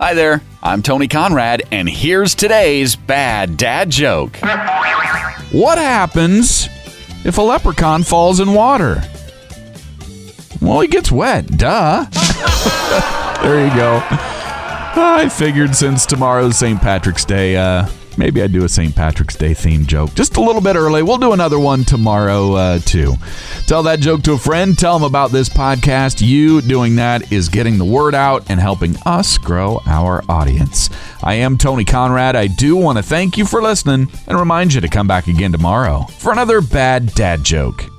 Hi there, I'm Tony Conrad, and here's today's bad dad joke. What happens if a leprechaun falls in water? Well, he gets wet, duh. there you go. I figured since tomorrow's St. Patrick's Day, uh, maybe I'd do a St. Patrick's Day themed joke just a little bit early. We'll do another one tomorrow, uh, too. Tell that joke to a friend. Tell them about this podcast. You doing that is getting the word out and helping us grow our audience. I am Tony Conrad. I do want to thank you for listening and remind you to come back again tomorrow for another bad dad joke.